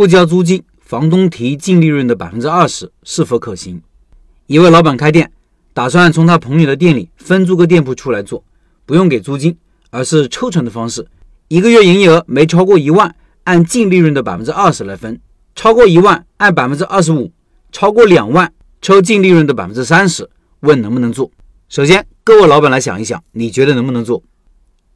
不交租金，房东提净利润的百分之二十，是否可行？一位老板开店，打算从他朋友的店里分租个店铺出来做，不用给租金，而是抽成的方式，一个月营业额没超过一万，按净利润的百分之二十来分；超过一万，按百分之二十五；超过两万，抽净利润的百分之三十。问能不能做？首先，各位老板来想一想，你觉得能不能做？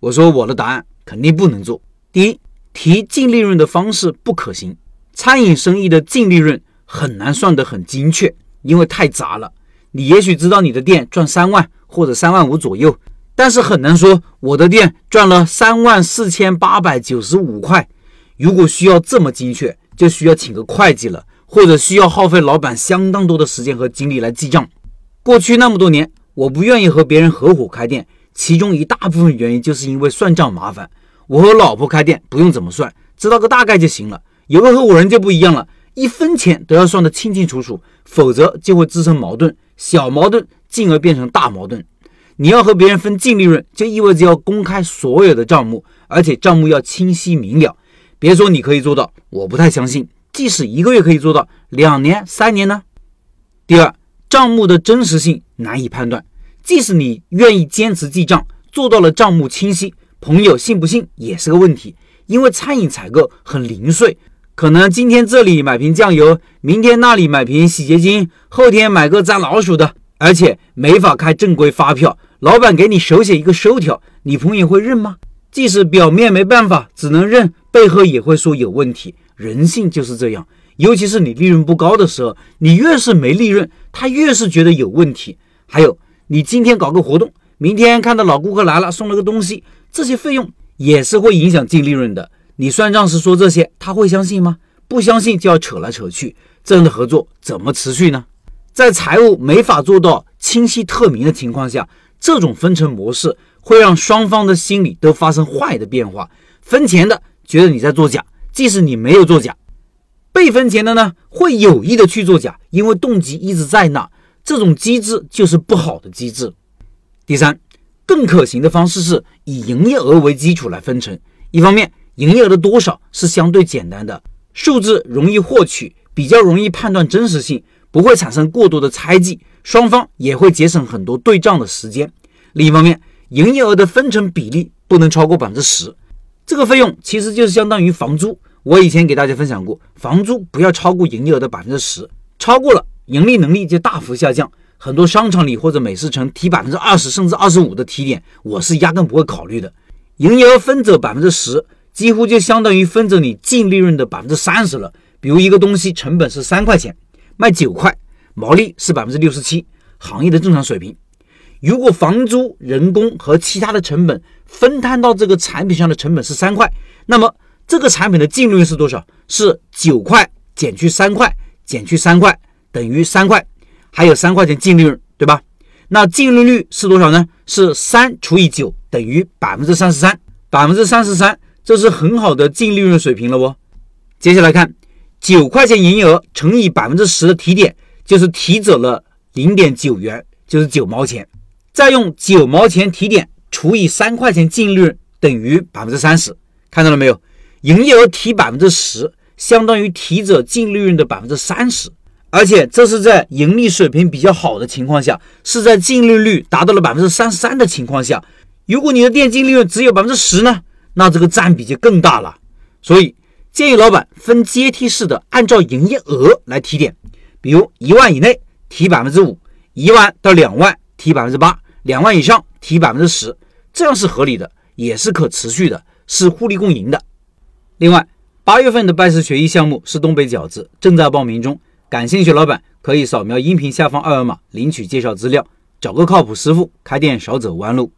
我说我的答案肯定不能做。第一，提净利润的方式不可行，餐饮生意的净利润很难算得很精确。因为太杂了，你也许知道你的店赚三万或者三万五左右，但是很难说我的店赚了三万四千八百九十五块。如果需要这么精确，就需要请个会计了，或者需要耗费老板相当多的时间和精力来记账。过去那么多年，我不愿意和别人合伙开店，其中一大部分原因就是因为算账麻烦。我和老婆开店不用怎么算，知道个大概就行了。有个合伙人就不一样了。一分钱都要算得清清楚楚，否则就会滋生矛盾，小矛盾进而变成大矛盾。你要和别人分净利润，就意味着要公开所有的账目，而且账目要清晰明了。别说你可以做到，我不太相信。即使一个月可以做到，两年、三年呢？第二，账目的真实性难以判断。即使你愿意坚持记账，做到了账目清晰，朋友信不信也是个问题，因为餐饮采购很零碎。可能今天这里买瓶酱油，明天那里买瓶洗洁精，后天买个粘老鼠的，而且没法开正规发票。老板给你手写一个收条，你朋友会认吗？即使表面没办法，只能认，背后也会说有问题。人性就是这样，尤其是你利润不高的时候，你越是没利润，他越是觉得有问题。还有，你今天搞个活动，明天看到老顾客来了，送了个东西，这些费用也是会影响净利润的。你算账时说这些，他会相信吗？不相信就要扯来扯去，这样的合作怎么持续呢？在财务没法做到清晰透明的情况下，这种分成模式会让双方的心理都发生坏的变化。分钱的觉得你在作假，即使你没有作假；被分钱的呢，会有意的去作假，因为动机一直在那。这种机制就是不好的机制。第三，更可行的方式是以营业额为基础来分成，一方面。营业额的多少是相对简单的数字，容易获取，比较容易判断真实性，不会产生过多的猜忌，双方也会节省很多对账的时间。另一方面，营业额的分成比例不能超过百分之十，这个费用其实就是相当于房租。我以前给大家分享过，房租不要超过营业额的百分之十，超过了盈利能力就大幅下降。很多商场里或者美食城提百分之二十甚至二十五的提点，我是压根不会考虑的。营业额分走百分之十。几乎就相当于分走你净利润的百分之三十了。比如一个东西成本是三块钱，卖九块，毛利是百分之六十七，行业的正常水平。如果房租、人工和其他的成本分摊到这个产品上的成本是三块，那么这个产品的净利润是多少？是九块减去三块减去三块等于三块，还有三块钱净利润，对吧？那净利率是多少呢？是三除以九等于百分之三十三，百分之三十三。这是很好的净利润水平了哦。接下来看九块钱营业额乘以百分之十的提点，就是提走了零点九元，就是九毛钱。再用九毛钱提点除以三块钱净利润，等于百分之三十。看到了没有？营业额提百分之十，相当于提走净利润的百分之三十。而且这是在盈利水平比较好的情况下，是在净利率达到了百分之三十三的情况下。如果你的店净利润只有百分之十呢？那这个占比就更大了，所以建议老板分阶梯式的按照营业额来提点，比如一万以内提百分之五，一万到两万提百分之八，两万以上提百分之十，这样是合理的，也是可持续的，是互利共赢的。另外，八月份的拜师学艺项目是东北饺子，正在报名中，感兴趣老板可以扫描音频下方二维码领取介绍资料，找个靠谱师傅，开店少走弯路。